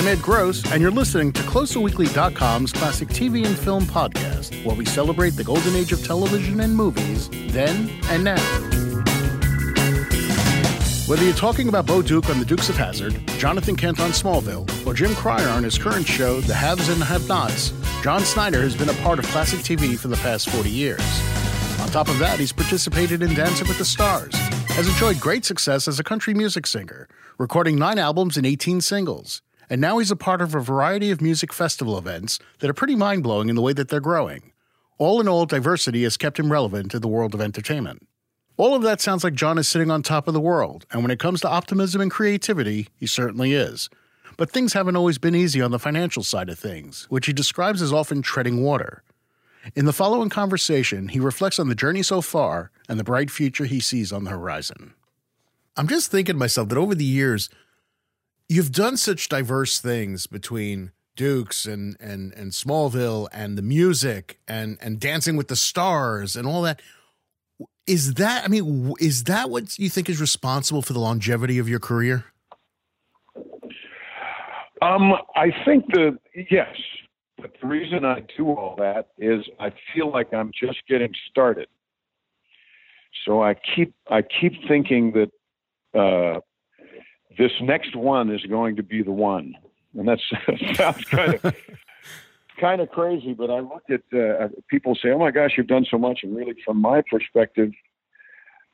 I'm Ed Gross, and you're listening to CloserWeekly.com's classic TV and film podcast, where we celebrate the golden age of television and movies, then and now. Whether you're talking about Bo Duke on The Dukes of Hazzard, Jonathan Kent on Smallville, or Jim Cryer on his current show, The Haves and Have Nots, John Schneider has been a part of classic TV for the past 40 years. On top of that, he's participated in Dancing with the Stars, has enjoyed great success as a country music singer, recording nine albums and 18 singles and now he's a part of a variety of music festival events that are pretty mind blowing in the way that they're growing. All in all, diversity has kept him relevant in the world of entertainment. All of that sounds like John is sitting on top of the world, and when it comes to optimism and creativity, he certainly is. But things haven't always been easy on the financial side of things, which he describes as often treading water. In the following conversation, he reflects on the journey so far and the bright future he sees on the horizon. I'm just thinking to myself that over the years, you've done such diverse things between Dukes and and and Smallville and the music and and Dancing with the Stars and all that. Is that I mean is that what you think is responsible for the longevity of your career? Um, I think the yes, but the reason I do all that is I feel like I'm just getting started. So I keep I keep thinking that uh, this next one is going to be the one. And that sounds kind of kind of crazy, but I look at uh, people say, "Oh my gosh, you've done so much," and really, from my perspective,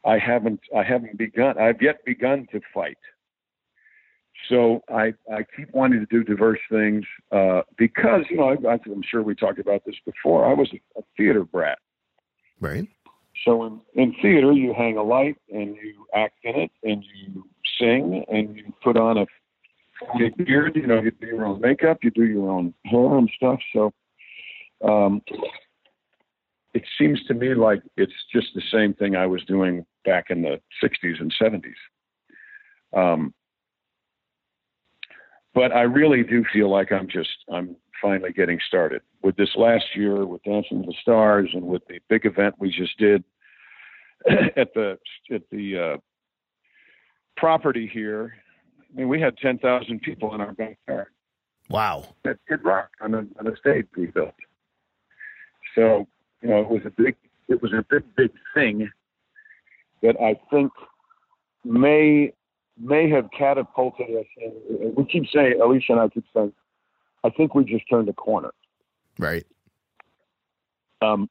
I haven't I haven't begun. I've yet begun to fight. So I I keep wanting to do diverse things uh, because you know I, I'm sure we talked about this before. I was a, a theater brat, right? So in, in theater, you hang a light and you act in it, and you sing and you put on a beard. You know, you do your own makeup, you do your own hair and stuff. So um, it seems to me like it's just the same thing I was doing back in the 60s and 70s. Um, but I really do feel like I'm just I'm finally getting started with this last year with Dancing with the Stars and with the big event we just did at the at the uh, property here. I mean, we had 10,000 people in our backyard. Wow. At Kid Rock on a, on a stage we built. So, you know, it was a big, it was a big, big thing that I think may, may have catapulted us. And we keep saying, Alicia and I keep saying, I think we just turned a corner. Right. Um,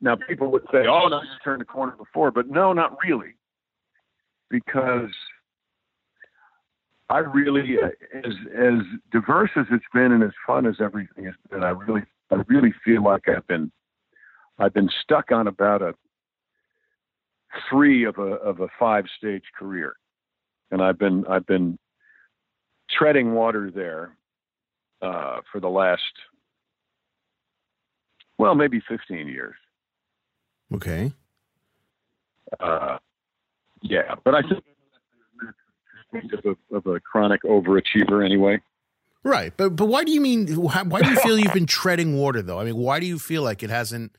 now people would say, "Oh, no, you turned a corner before," but no, not really because I really, as as diverse as it's been and as fun as everything has been, I really, I really feel like I've been, I've been stuck on about a three of a of a five stage career, and I've been I've been treading water there uh, for the last, well, maybe fifteen years. Okay. Uh, yeah, but I think of a, of a chronic overachiever anyway. Right, but but why do you mean? Why do you feel you've been treading water though? I mean, why do you feel like it hasn't?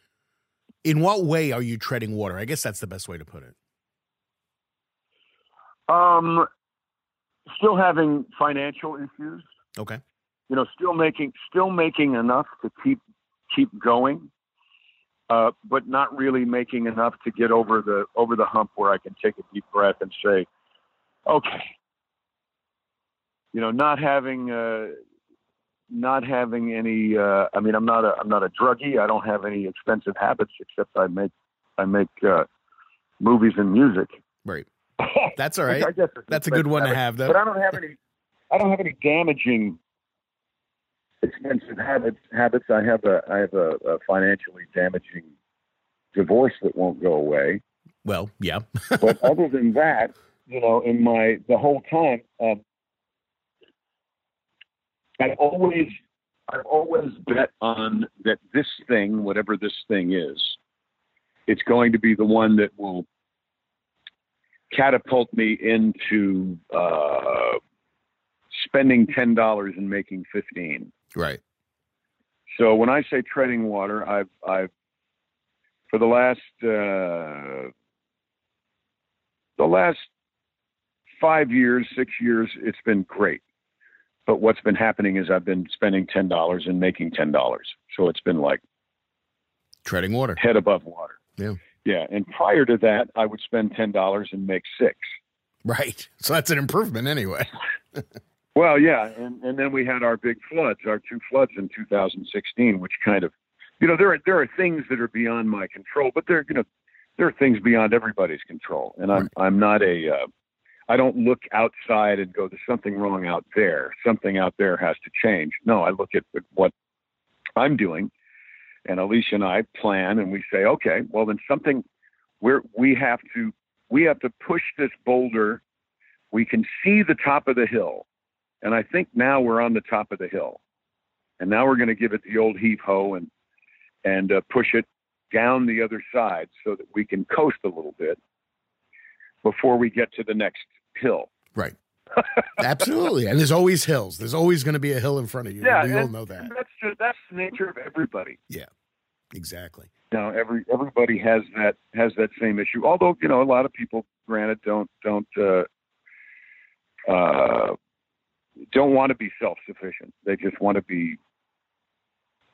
In what way are you treading water? I guess that's the best way to put it. Um, still having financial issues. Okay. You know, still making still making enough to keep keep going. Uh, but not really making enough to get over the over the hump where I can take a deep breath and say, okay, you know, not having uh, not having any. Uh, I mean, I'm not a I'm not a druggie. I don't have any expensive habits except I make I make uh, movies and music. Right. That's all right. That's a good one habit. to have, though. But I don't have any. I don't have any damaging expensive habits. Habits. I have a I have a, a financially damaging divorce that won't go away. Well, yeah. but other than that, you know, in my the whole time, um, I've always I've always bet on that this thing, whatever this thing is, it's going to be the one that will catapult me into uh, spending ten dollars and making fifteen. Right. So when I say treading water, I've I've for the last uh, the last five years, six years, it's been great. but what's been happening is I've been spending ten dollars and making ten dollars. So it's been like treading water, head above water. Yeah, yeah. And prior to that, I would spend ten dollars and make six. Right. So that's an improvement anyway. well, yeah, and and then we had our big floods, our two floods in 2016, which kind of, you know, there are there are things that are beyond my control, but there, are you know, there are things beyond everybody's control, and I'm right. I'm not a uh, I don't look outside and go, there's something wrong out there. Something out there has to change. No, I look at what I'm doing, and Alicia and I plan, and we say, okay, well then something we're we have to we have to push this boulder. We can see the top of the hill, and I think now we're on the top of the hill, and now we're going to give it the old heave ho and and uh, push it down the other side so that we can coast a little bit before we get to the next hill. Right. Absolutely. And there's always hills. There's always going to be a hill in front of you. Yeah, we all know that. That's just, that's the nature of everybody. Yeah. Exactly. Now every everybody has that has that same issue. Although, you know, a lot of people granted don't don't uh uh don't want to be self-sufficient. They just want to be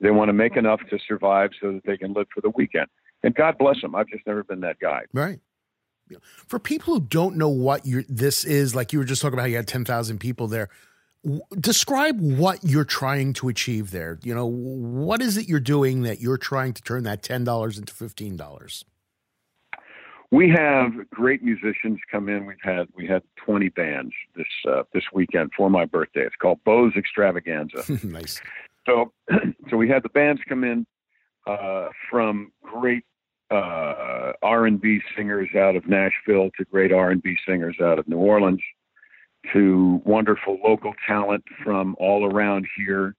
they want to make enough to survive so that they can live for the weekend. And God bless them. I've just never been that guy. Right. For people who don't know what this is, like you were just talking about, you had ten thousand people there. Describe what you're trying to achieve there. You know, what is it you're doing that you're trying to turn that ten dollars into fifteen dollars? We have great musicians come in. We've had we had 20 bands this uh, this weekend for my birthday. It's called Bo's Extravaganza. nice. So so we had the bands come in uh, from great uh, R&B singers out of Nashville to great R&B singers out of New Orleans to wonderful local talent from all around here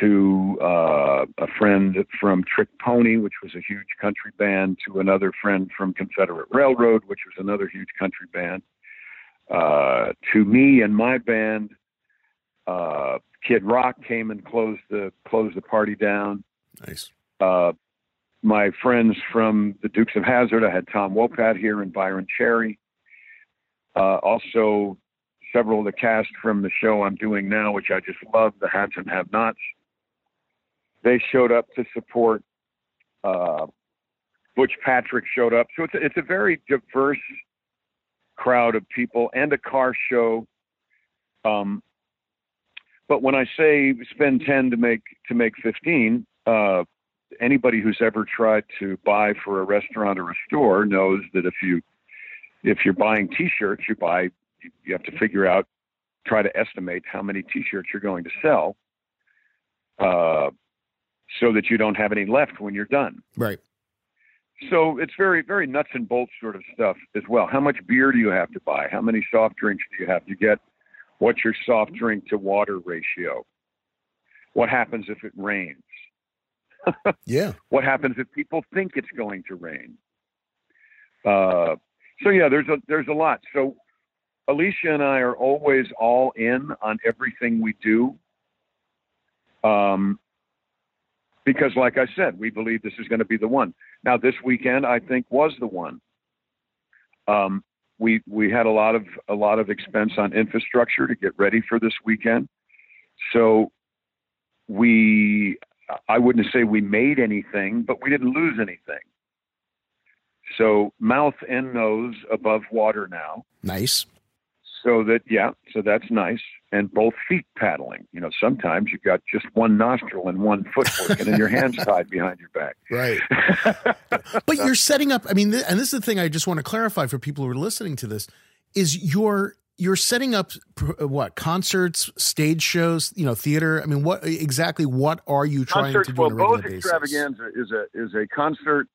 to uh, a friend from Trick Pony, which was a huge country band, to another friend from Confederate Railroad, which was another huge country band, uh, to me and my band. Uh, Kid Rock came and closed the closed the party down. Nice. Uh, my friends from the Dukes of Hazzard, I had Tom Wopat here and Byron Cherry. Uh, also, several of the cast from the show I'm doing now, which I just love, the Haves and Have Nots. They showed up to support. Uh, Butch Patrick showed up. So it's a, it's a very diverse crowd of people and a car show. Um, but when I say spend 10 to make to make 15, uh, anybody who's ever tried to buy for a restaurant or a store knows that if you if you're buying t-shirts you buy you have to figure out try to estimate how many t-shirts you're going to sell uh, so that you don't have any left when you're done right so it's very very nuts and bolts sort of stuff as well how much beer do you have to buy how many soft drinks do you have to get what's your soft drink to water ratio what happens if it rains yeah. What happens if people think it's going to rain? Uh, so yeah, there's a there's a lot. So Alicia and I are always all in on everything we do. Um, because like I said, we believe this is going to be the one. Now this weekend I think was the one. Um, we we had a lot of a lot of expense on infrastructure to get ready for this weekend. So we I wouldn't say we made anything, but we didn't lose anything. So mouth and nose above water now. Nice. So that yeah, so that's nice. And both feet paddling. You know, sometimes you've got just one nostril and one foot working, and your hands tied behind your back. Right. but you're setting up. I mean, and this is the thing I just want to clarify for people who are listening to this: is your you're setting up uh, what concerts, stage shows, you know, theater. I mean, what exactly? What are you trying Concerts, to do? Well, on a Bo's Extravaganza is a is a concert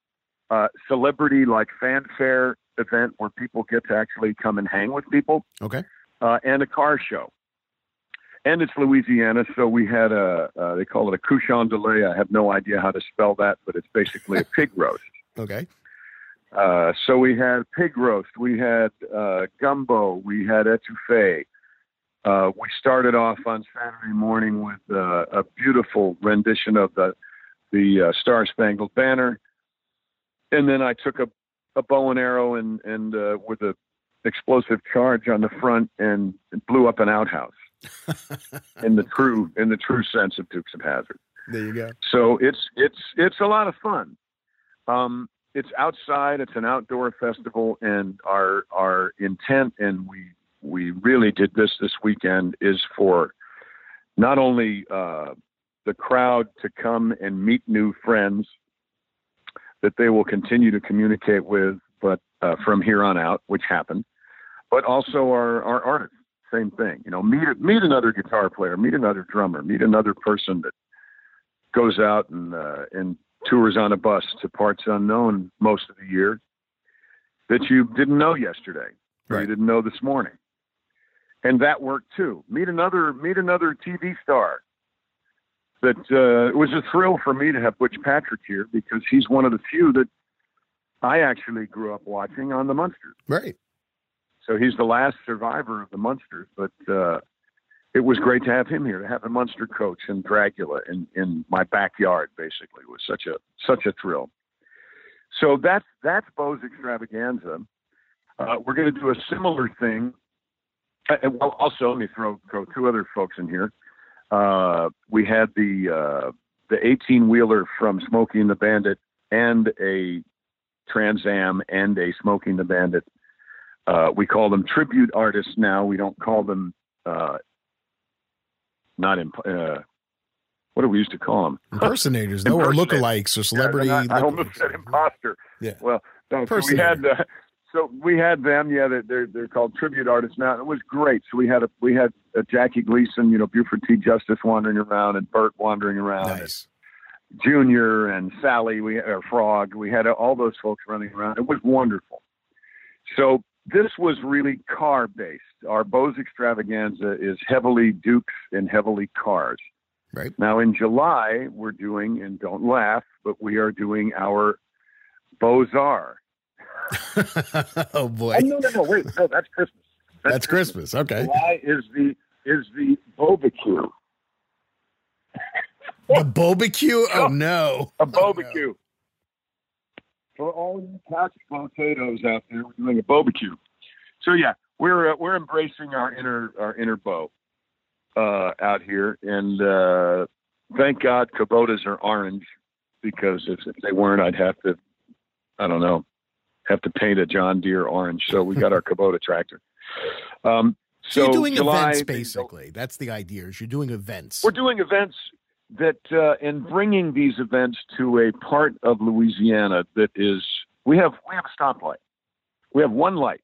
uh, celebrity like fanfare event where people get to actually come and hang with people. Okay. Uh, and a car show. And it's Louisiana, so we had a uh, they call it a cochon de lait. I have no idea how to spell that, but it's basically a pig roast. Okay. Uh, so we had pig roast, we had uh, gumbo, we had etouffee. Uh, we started off on Saturday morning with uh, a beautiful rendition of the the uh, Star Spangled Banner, and then I took a, a bow and arrow and and with a explosive charge on the front and blew up an outhouse. In the true in the true sense of Dukes of Hazzard. There you go. So it's it's it's a lot of fun. Um, it's outside. It's an outdoor festival, and our our intent, and we we really did this this weekend, is for not only uh, the crowd to come and meet new friends that they will continue to communicate with, but uh, from here on out, which happened, but also our our artists. Same thing, you know, meet meet another guitar player, meet another drummer, meet another person that goes out and uh, and tours on a bus to parts unknown most of the year that you didn't know yesterday Right. you didn't know this morning. And that worked too. Meet another meet another TV star. That uh, it was a thrill for me to have Butch Patrick here because he's one of the few that I actually grew up watching on the Munsters. Right. So he's the last survivor of the Munsters, but uh, it was great to have him here, to have a Munster coach and Dracula in, in my backyard, basically, was such a such a thrill. So that's that's Bo's extravaganza. Uh, we're going to do a similar thing. Uh, and well, also, let me throw throw two other folks in here. Uh, we had the uh, the 18 wheeler from Smokey and the Bandit and a Trans Am and a Smokey and the Bandit uh, we call them tribute artists now. We don't call them uh, not imp- uh, what do we used to call them? Impersonators, though, or lookalikes or celebrity. Yeah, not- I almost said imposter. Yeah. Well, no, so we had uh, so we had them. Yeah, they're, they're they're called tribute artists now. It was great. So we had a we had a Jackie Gleason, you know, Buford T. Justice wandering around, and Burt wandering around, and Nice. Junior and Sally, we or Frog. We had all those folks running around. It was wonderful. So this was really car based. Our Bo's extravaganza is heavily Dukes and heavily cars. Right. Now in July we're doing, and don't laugh, but we are doing our Bozar. oh boy, Oh, no, no, no, wait, no, that's Christmas. that's Christmas. Okay. July is the is the barbecue. The barbecue. Oh no. a oh, barbecue. For all you couch potatoes out there, we're doing a barbecue. So yeah, we're uh, we're embracing our inner our inner bow uh, out here, and uh, thank God Kubotas are orange because if, if they weren't, I'd have to I don't know have to paint a John Deere orange. So we got our Kubota tractor. Um, So, so you're doing July, events, basically. That's the idea. Is you're doing events. We're doing events that, uh, in bringing these events to a part of Louisiana that is, we have we have a stoplight. We have one light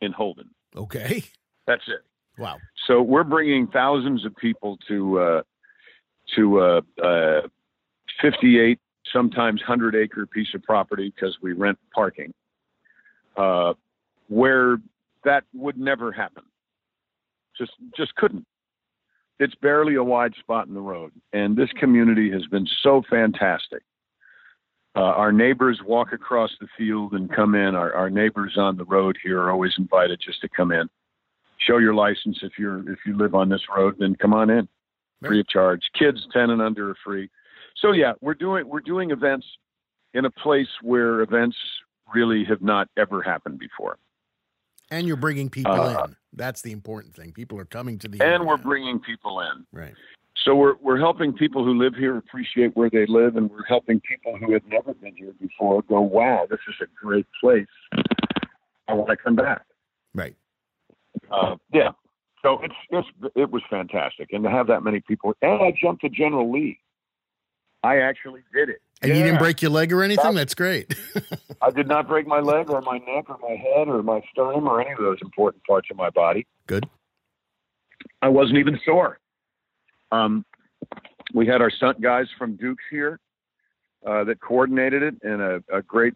in Holden. Okay. That's it. Wow. So we're bringing thousands of people to uh, to uh, uh, 58, sometimes 100 acre piece of property because we rent parking, uh, where that would never happen. Just just couldn't. It's barely a wide spot in the road, and this community has been so fantastic. Uh, our neighbors walk across the field and come in. Our, our neighbors on the road here are always invited just to come in. Show your license if you're if you live on this road then come on in. Free of charge. Kids 10 and under are free. So yeah we're doing we're doing events in a place where events really have not ever happened before And you're bringing people Uh, in. That's the important thing. People are coming to the and we're bringing people in right. so we're we're helping people who live here appreciate where they live and we're helping people who have never been here before go wow this is a great place i want to come back Right. uh, yeah. So it's, it's it was fantastic, and to have that many people, and I jumped to General Lee. I actually did it. And you didn't break your leg or anything? That's- That's great. I did not break my leg or my neck or my head or my sternum or any of those important parts of my body. Good. I wasn't even sore. Um, we had our stunt guys from Dukes here uh, that coordinated it, and a, a great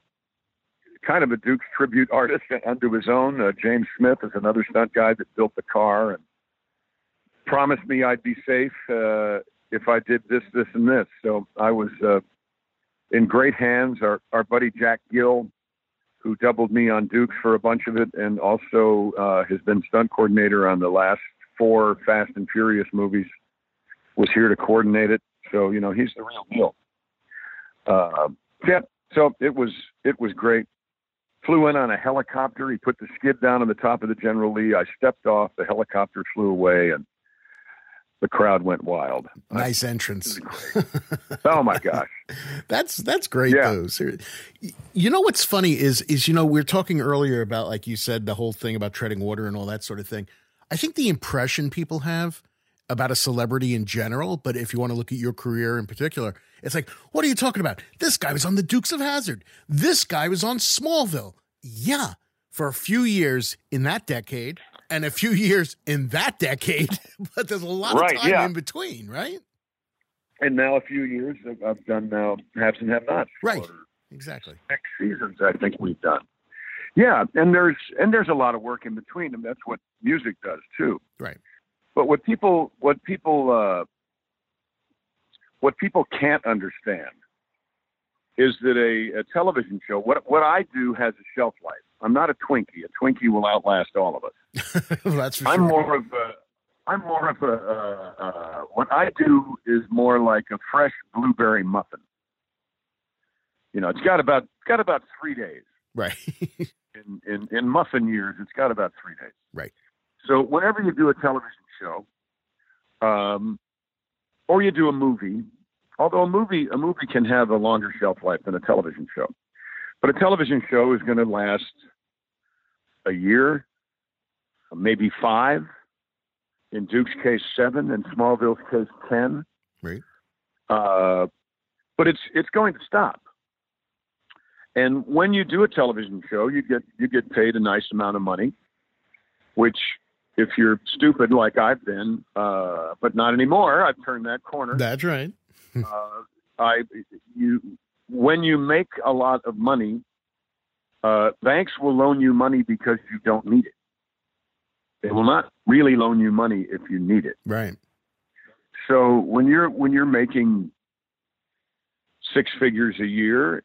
kind of a Dukes tribute artist unto his own. Uh, James Smith is another stunt guy that built the car and promised me I'd be safe uh, if I did this, this, and this. So I was uh, in great hands. Our our buddy Jack Gill, who doubled me on Dukes for a bunch of it, and also uh, has been stunt coordinator on the last four Fast and Furious movies, was here to coordinate it. So you know he's the real deal. Uh, yeah, so it was it was great. Flew in on a helicopter. He put the skid down on the top of the General Lee. I stepped off. The helicopter flew away, and the crowd went wild. Nice entrance. oh my gosh. That's that's great yeah. though. You know what's funny is is you know we are talking earlier about like you said the whole thing about treading water and all that sort of thing. I think the impression people have about a celebrity in general, but if you want to look at your career in particular, it's like, what are you talking about? This guy was on the Dukes of Hazzard. This guy was on Smallville. Yeah, for a few years in that decade, and a few years in that decade, but there's a lot right, of time yeah. in between, right? And now a few years I've done now haves and have nots. Right. Exactly. Next seasons I think we've done. Yeah, and there's and there's a lot of work in between them. That's what music does too. Right. But what people what people uh, what people can't understand is that a, a television show what what I do has a shelf life. I'm not a Twinkie. A Twinkie will outlast all of us. well, that's for I'm sure. more of a. I'm more of a. Uh, uh, what I do is more like a fresh blueberry muffin. You know, it's got about it's got about three days. Right. in, in in muffin years, it's got about three days. Right. So whenever you do a television show, um, or you do a movie, although a movie a movie can have a longer shelf life than a television show. But a television show is going to last a year, maybe five. In Duke's case, seven. In Smallville's case, ten. Right. Uh, but it's it's going to stop. And when you do a television show, you get you get paid a nice amount of money, which if you're stupid like I've been, uh, but not anymore, I've turned that corner. That's right. uh, I you when you make a lot of money, uh, banks will loan you money because you don't need it. They will not really loan you money if you need it. Right. So when you're when you're making six figures a year,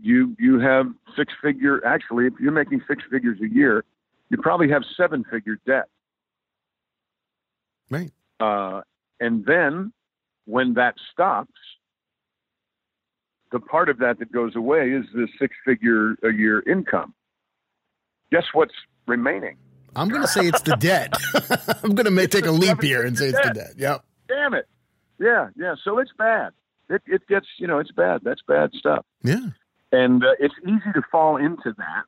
you you have six figure. Actually, if you're making six figures a year, you probably have seven figure debt. Right. Uh, and then when that stops, the part of that that goes away is the six figure a year income. Guess what's remaining? I'm going to say it's the debt. I'm going to take a leap here and say it's debt. the debt. Yep. Damn it. Yeah, yeah. So it's bad. It, it gets, you know, it's bad. That's bad stuff. Yeah. And uh, it's easy to fall into that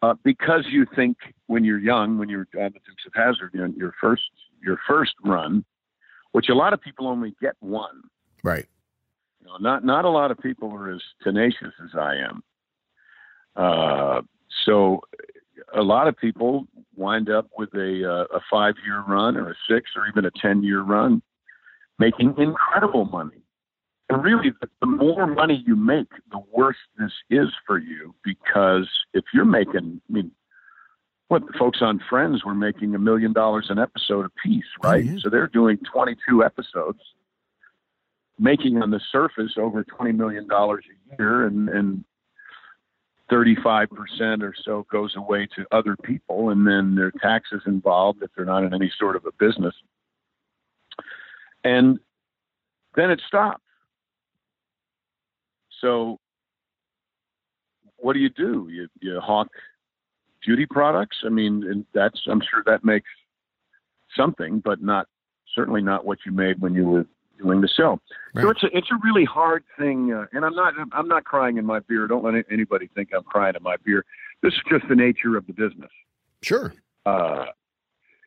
uh, because you think when you're young, when you're on the Dukes of Hazzard, you know, your first your first run, which a lot of people only get one. Right. You know, not not a lot of people are as tenacious as I am. Uh, so a lot of people wind up with a uh, a five year run or a six or even a ten year run, making incredible money. And really, the, more money you make, the worse this is for you because if you're making, I mean, what the folks on Friends were making a million dollars an episode a piece, oh, right? Oh. So they're doing 22 episodes, making on the surface over 20 million dollars a year, and and 35% or so goes away to other people, and then there are taxes involved if they're not in any sort of a business, and then it stops. So, what do you do? You you hawk beauty products. I mean, and that's I'm sure that makes something, but not certainly not what you made when you were doing the show. Right. So it's a it's a really hard thing, uh, and I'm not I'm not crying in my beer. Don't let anybody think I'm crying in my beer. This is just the nature of the business. Sure. Uh,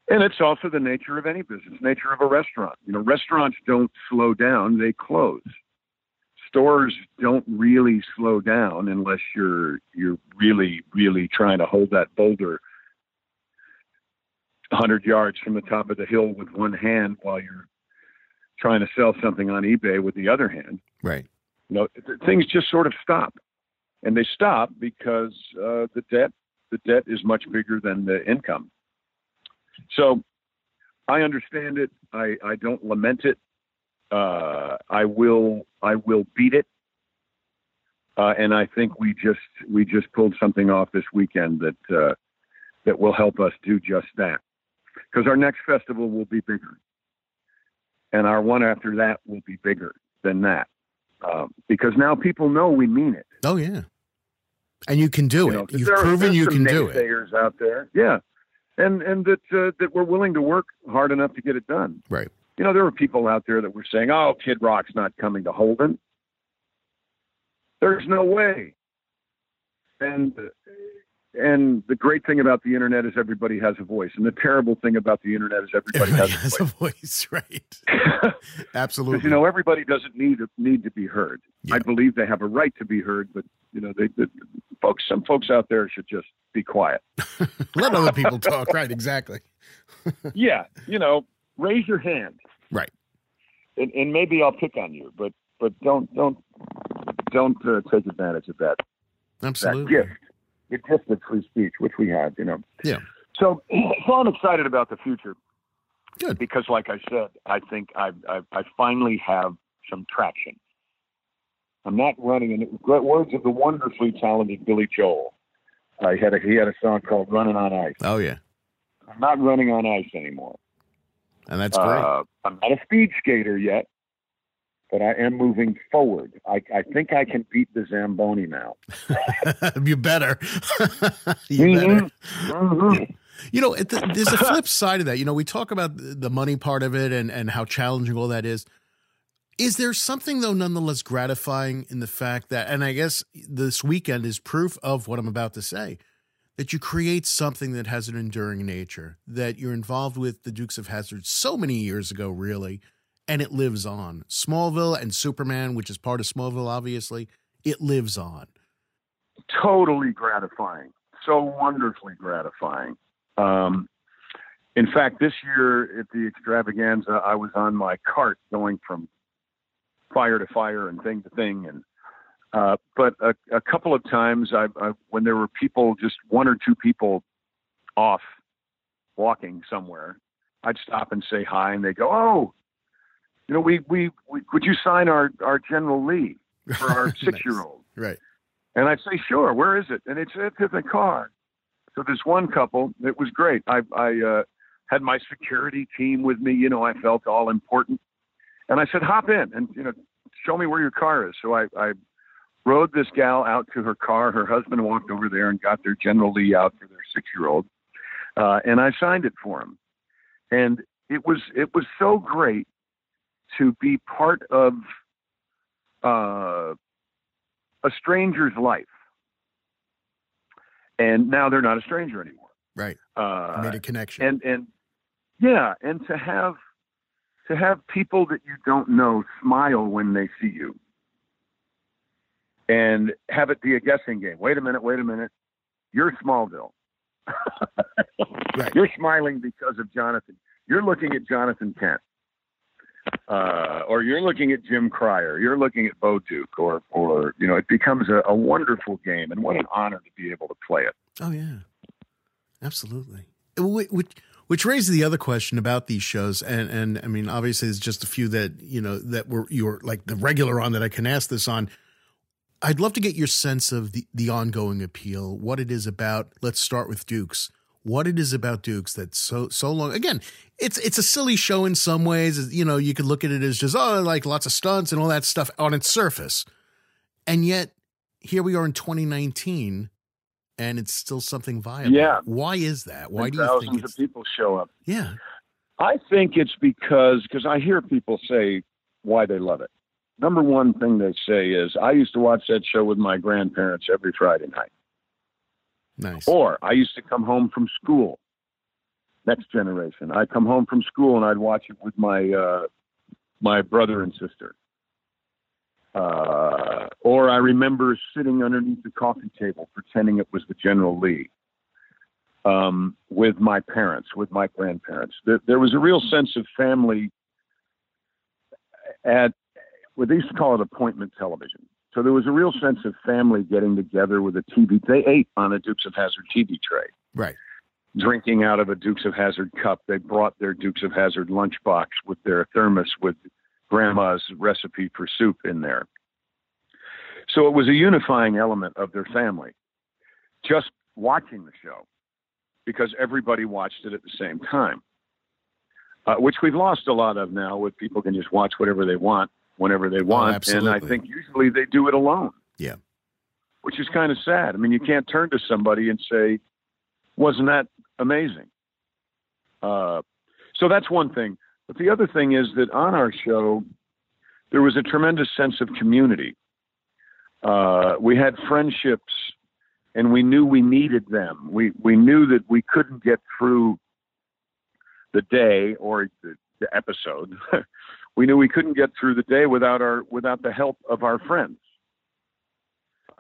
and it's also the nature of any business, nature of a restaurant. You know, restaurants don't slow down; they close stores don't really slow down unless you're you're really really trying to hold that boulder 100 yards from the top of the hill with one hand while you're trying to sell something on eBay with the other hand. Right. You know, th- things just sort of stop, and they stop because uh, the debt the debt is much bigger than the income. So, I understand it. I I don't lament it. Uh, I will I will beat it. Uh, and I think we just we just pulled something off this weekend that uh, that will help us do just that. Because our next festival will be bigger, and our one after that will be bigger than that. Um, because now people know we mean it. Oh yeah, and you can do you it. Know, You've proven you can do it. out there, yeah. and and that uh, that we're willing to work hard enough to get it done. Right. You know, there were people out there that were saying, "Oh, Kid Rock's not coming to Holden." There's no way. And and the great thing about the internet is everybody has a voice, and the terrible thing about the internet is everybody, Everybody has, has a a voice. voice, right? Absolutely. Because you know everybody doesn't need need to be heard. Yeah. I believe they have a right to be heard, but you know, they, the folks, some folks out there should just be quiet. Let other people talk. Right. Exactly. yeah, you know, raise your hand, Right. and, and maybe I'll pick on you, but but don't don't don't uh, take advantage of that Absolutely. that gift. Gift of free speech, which we have, you know. Yeah. So, so I'm excited about the future. Good. Because, like I said, I think I I, I finally have some traction. I'm not running in the words of the wonderfully talented Billy Joel. I had a, he had a song called "Running on Ice." Oh yeah. I'm not running on ice anymore. And that's great. Uh, I'm not a speed skater yet, but I am moving forward. I, I think I can beat the Zamboni now. you better. you better. Mhm. You know, there's a flip side of that. You know, we talk about the the money part of it and, and how challenging all that is. Is there something, though, nonetheless gratifying in the fact that, and I guess this weekend is proof of what I'm about to say, that you create something that has an enduring nature, that you're involved with the Dukes of Hazzard so many years ago, really, and it lives on. Smallville and Superman, which is part of Smallville, obviously, it lives on. totally gratifying. So wonderfully gratifying. Um, in fact, this year at the extravaganza, I was on my cart going from fire to fire and thing to thing. And, uh, but a, a couple of times I, I, when there were people, just one or two people off walking somewhere, I'd stop and say hi and they go, Oh, you know, we, we, we would you sign our, our General Lee for our Nice. six year old? Right. And I'd say, sure, where is it? And it's it's in the car. So this one couple, it was great. I I uh, had my security team with me. You know, I felt all important. And I said, hop in and you know, show me where your car is. So I I rode this gal out to her car. Her husband walked over there and got their General Lee out for their six year old, uh, and I signed it for him. And it was it was so great to be part of uh, a stranger's life. And now they're not a stranger anymore. Right. Uh, Made a connection. and and yeah, and to have to have people that you don't know smile when they see you, and have it be a guessing game. Wait a minute, wait a minute. You're Smallville. Right. You're smiling because of Jonathan. You're looking at Jonathan Kent. Uh, or you're looking at Jim Cryer, you're looking at Bo Duke, or, or you know, it becomes a, a wonderful game, and what an honor to be able to play it. Oh yeah, absolutely. Which, which raises the other question about these shows, and and I mean, obviously, there's just a few that you know that were you're like the regular on that I can ask this on. I'd love to get your sense of the the ongoing appeal, what it is about. Let's start with Dukes. What it is about Dukes that's so so long. Again, it's it's a silly show in some ways. You know, you could look at it as just oh, like lots of stunts and all that stuff on its surface, and yet here we are in 2019 and it's still something viable. Yeah. Why is that? Why And do you thousands think of people show up? Yeah. I think it's because because I hear people say why they love it. Number one thing they say is I used to watch that show with my grandparents every Friday night. Nice. Or I used to come home from school. Next generation. I'd come home from school and I'd watch it with my uh, my brother and sister. Uh, or I remember sitting underneath the coffee table pretending it was the General Lee um, with my parents, with my grandparents. There, there was a real sense of family at what they used to call it appointment television. So there was a real sense of family getting together with a TV. They ate on a Dukes of Hazzard TV tray, right. drinking out of a Dukes of Hazzard cup. They brought their Dukes of Hazzard lunchbox with their thermos with grandma's recipe for soup in there. So it was a unifying element of their family. Just watching the show because everybody watched it at the same time, uh, which we've lost a lot of now with people can just watch whatever they want whenever they want. and I think usually they do it alone. Yeah. Which is kind of sad. I mean, you can't turn to somebody and say, wasn't that amazing? Uh, so that's one thing. But the other thing is that on our show, there was a tremendous sense of community. Uh, we had friendships, and we knew we needed them. We we knew that we couldn't get through the day or the, the episode. we knew we couldn't get through the day without our without the help of our friends,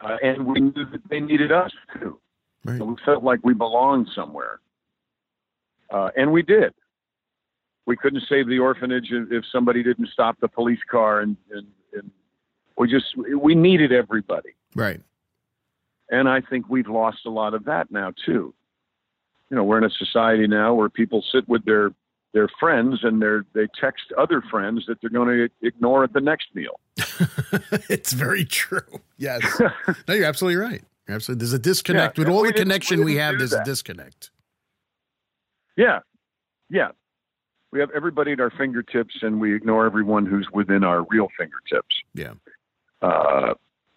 uh, and we knew that they needed us too. Right. So we felt like we belonged somewhere, uh, and we did. We couldn't save the orphanage if somebody didn't stop the police car and, and, and we just we needed everybody. Right. And i think we've lost a lot of that now too. You know we're in a society now where people sit with their their friends and they're they text other friends that they're going to ignore at the next meal. It's very true. Yes. No you're absolutely right. You're absolutely there's a disconnect. Yeah, with all the connection we, we have there's that. a disconnect. Yeah. Yeah. We have everybody at our fingertips and we ignore everyone who's within our real fingertips. Yeah. Uh,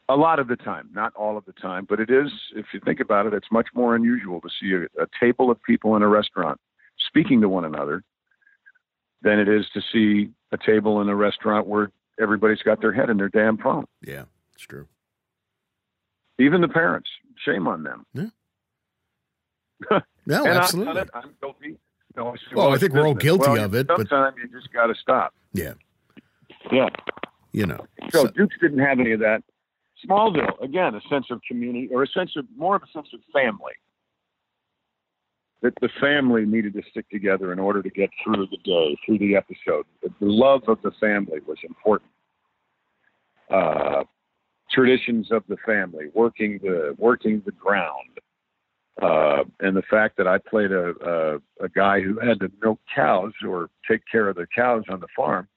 a lot of the time, not all of the time, but it is, if you think about it, it's much more unusual to see a, a table of people in a restaurant speaking to one another than it is to see a table in a restaurant where everybody's got their head in their damn phone. Yeah, it's true. Even the parents, shame on them. Yeah. no, absolutely. I'm guilty. No, well, I think we're all guilty well, of it. Sometimes but... you just got to stop. Yeah. Yeah. You know. So, so Dukes didn't have any of that. Smallville, again, a sense of community or a sense of more of a sense of family. That the family needed to stick together in order to get through the day, through the episode. The love of the family was important. Uh, traditions of the family, working the working the ground, uh, and the fact that I played a, a, a guy who had to milk cows or take care of the cows on the farm,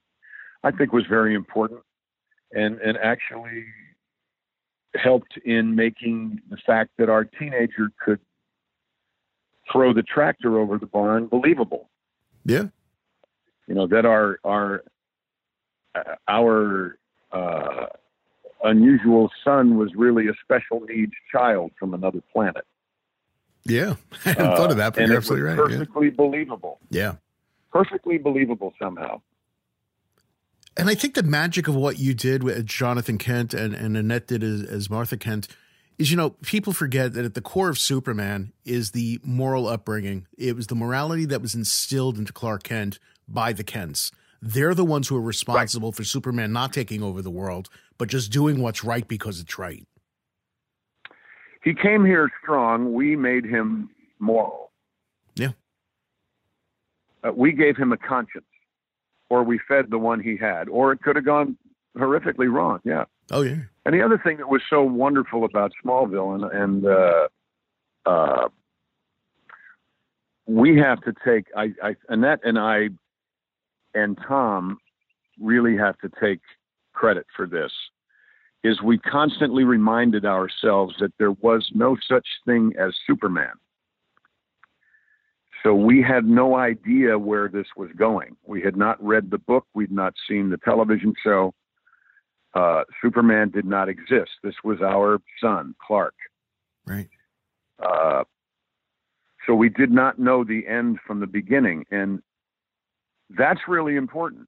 I think was very important, and and actually helped in making the fact that our teenager could throw the tractor over the barn believable. Yeah, you know that our our uh, our uh, unusual son was really a special needs child from another planet. Yeah, I hadn't uh, thought of that, but you're absolutely right. Perfectly yeah. believable. Yeah, perfectly believable somehow. And I think the magic of what you did with Jonathan Kent and, and Annette did as, as Martha Kent is, you know, people forget that at the core of Superman is the moral upbringing. It was the morality that was instilled into Clark Kent by the Kents. They're the ones who are responsible right. for Superman not taking over the world, but just doing what's right because it's right he came here strong. We made him moral. Yeah. Uh, we gave him a conscience, or we fed the one he had, or it could have gone horrifically wrong. Yeah. Oh yeah. And the other thing that was so wonderful about Smallville, and and uh, uh, we have to take I, I Annette and I and Tom really have to take credit for this is we constantly reminded ourselves that there was no such thing as Superman. So we had no idea where this was going. We had not read the book, we'd not seen the television show. Uh, Superman did not exist. This was our son, Clark. Right. Uh, so we did not know the end from the beginning. And that's really important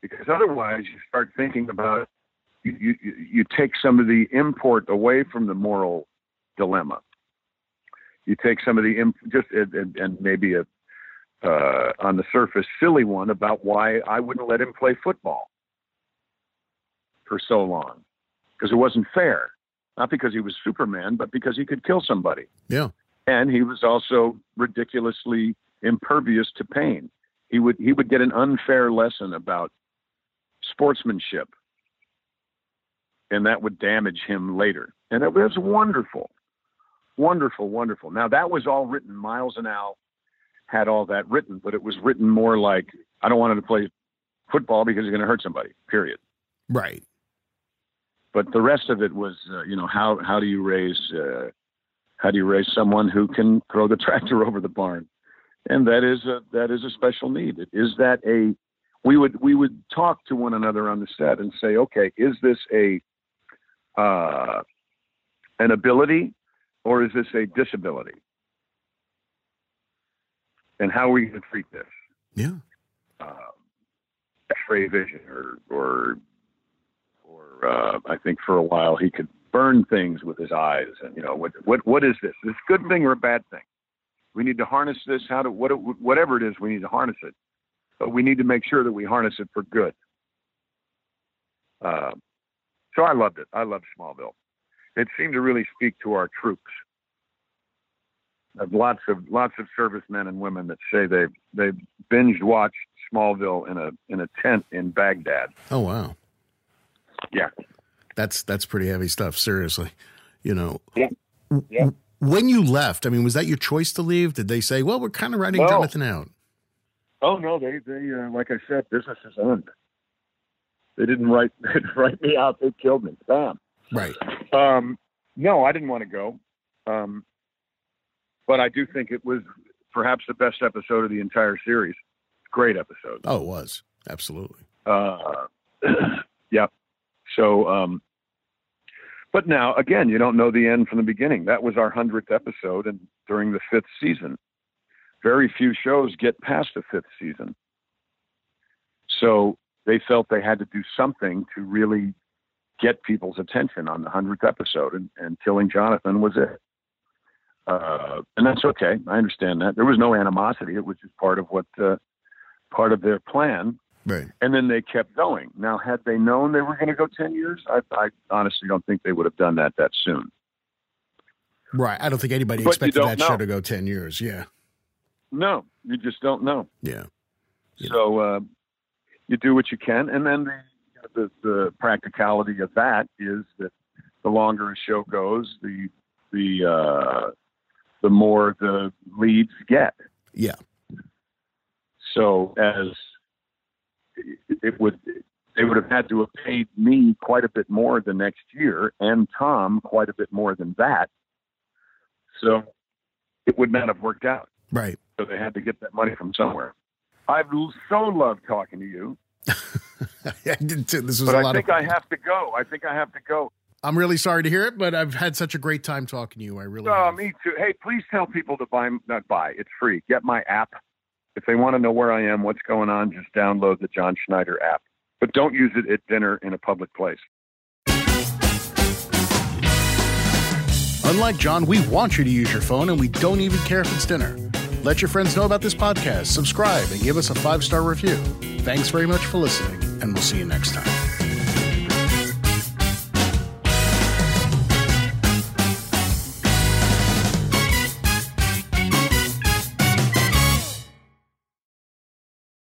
because otherwise you start thinking about you, you, you take some of the import away from the moral dilemma. You take some of the imp- just and, and maybe a uh, on the surface silly one about why I wouldn't let him play football for so long because it wasn't fair. Not because he was Superman, but because he could kill somebody. Yeah. And he was also ridiculously impervious to pain. He would he would get an unfair lesson about sportsmanship and that would damage him later. And it was wonderful, wonderful, wonderful. Now that was all written. Miles and Al had all that written, but it was written more like I don't want him to play football because he's going to hurt somebody. Period. Right. But the rest of it was, uh, you know, how how do you raise uh, how do you raise someone who can throw the tractor over the barn? And that is a that is a special need. Is that a we would we would talk to one another on the set and say, okay, is this a uh, an ability or is this a disability? and how are we going to treat this? Yeah. Uh, X-ray vision, or or or uh, I think for a while he could burn things with his eyes, and you know what what what is this? Is this a good thing or a bad thing? We need to harness this. How to what whatever it is, we need to harness it, but we need to make sure that we harness it for good. Uh, so I loved it. I loved Smallville. It seemed to really speak to our troops. I've lots of lots of servicemen and women that say they've they've binge watched Smallville in a in a tent in Baghdad. Oh wow. Yeah. That's that's pretty heavy stuff, seriously. You know. Yeah. Yeah. When you left, I mean, was that your choice to leave? Did they say, "Well, we're kind of writing No. Jonathan out"? Oh no, they they uh, like I said, business is end. They didn't write they didn't write me out. They killed me. Bam. Right. Um, no, I didn't want to go. Um, but I do think it was perhaps the best episode of the entire series. Great episode. Oh, it was absolutely. Uh, yeah. So, um, but now again, you don't know the end from the beginning. That was our hundredth episode, and during the fifth season, very few shows get past the fifth season. So they felt they had to do something to really get people's attention on the hundredth episode, and, and killing Jonathan was it. Uh, and that's okay. I understand that. There was no animosity. It was just part of what uh, part of their plan Right. and then they kept going. Now, had they known they were going to go ten years, I, I honestly don't think they would have done that that soon. Right. I don't think anybody But expected that know. show to go ten years. Yeah. No, you just don't know. Yeah. Yeah. So uh, you do what you can, and then the, the the practicality of that is that the longer a show goes, the the uh, the more the leads get. Yeah. So as it would, they would have had to have paid me quite a bit more the next year, and Tom quite a bit more than that. So it would not have worked out. Right. So they had to get that money from somewhere. I've so loved talking to you, I did too. This was but a I lot think of. I have to go. I think I have to go. I'm really sorry to hear it, but I've had such a great time talking to you. I really. Oh, have. me too. Hey, please tell people to buy, not buy, it's free. Get my app. If they want to know where I am, what's going on, just download the John Schneider app. But don't use it at dinner in a public place. Unlike John, we want you to use your phone, and we don't even care if it's dinner. Let your friends know about this podcast, subscribe, and give us a five star review. Thanks very much for listening, and we'll see you next time.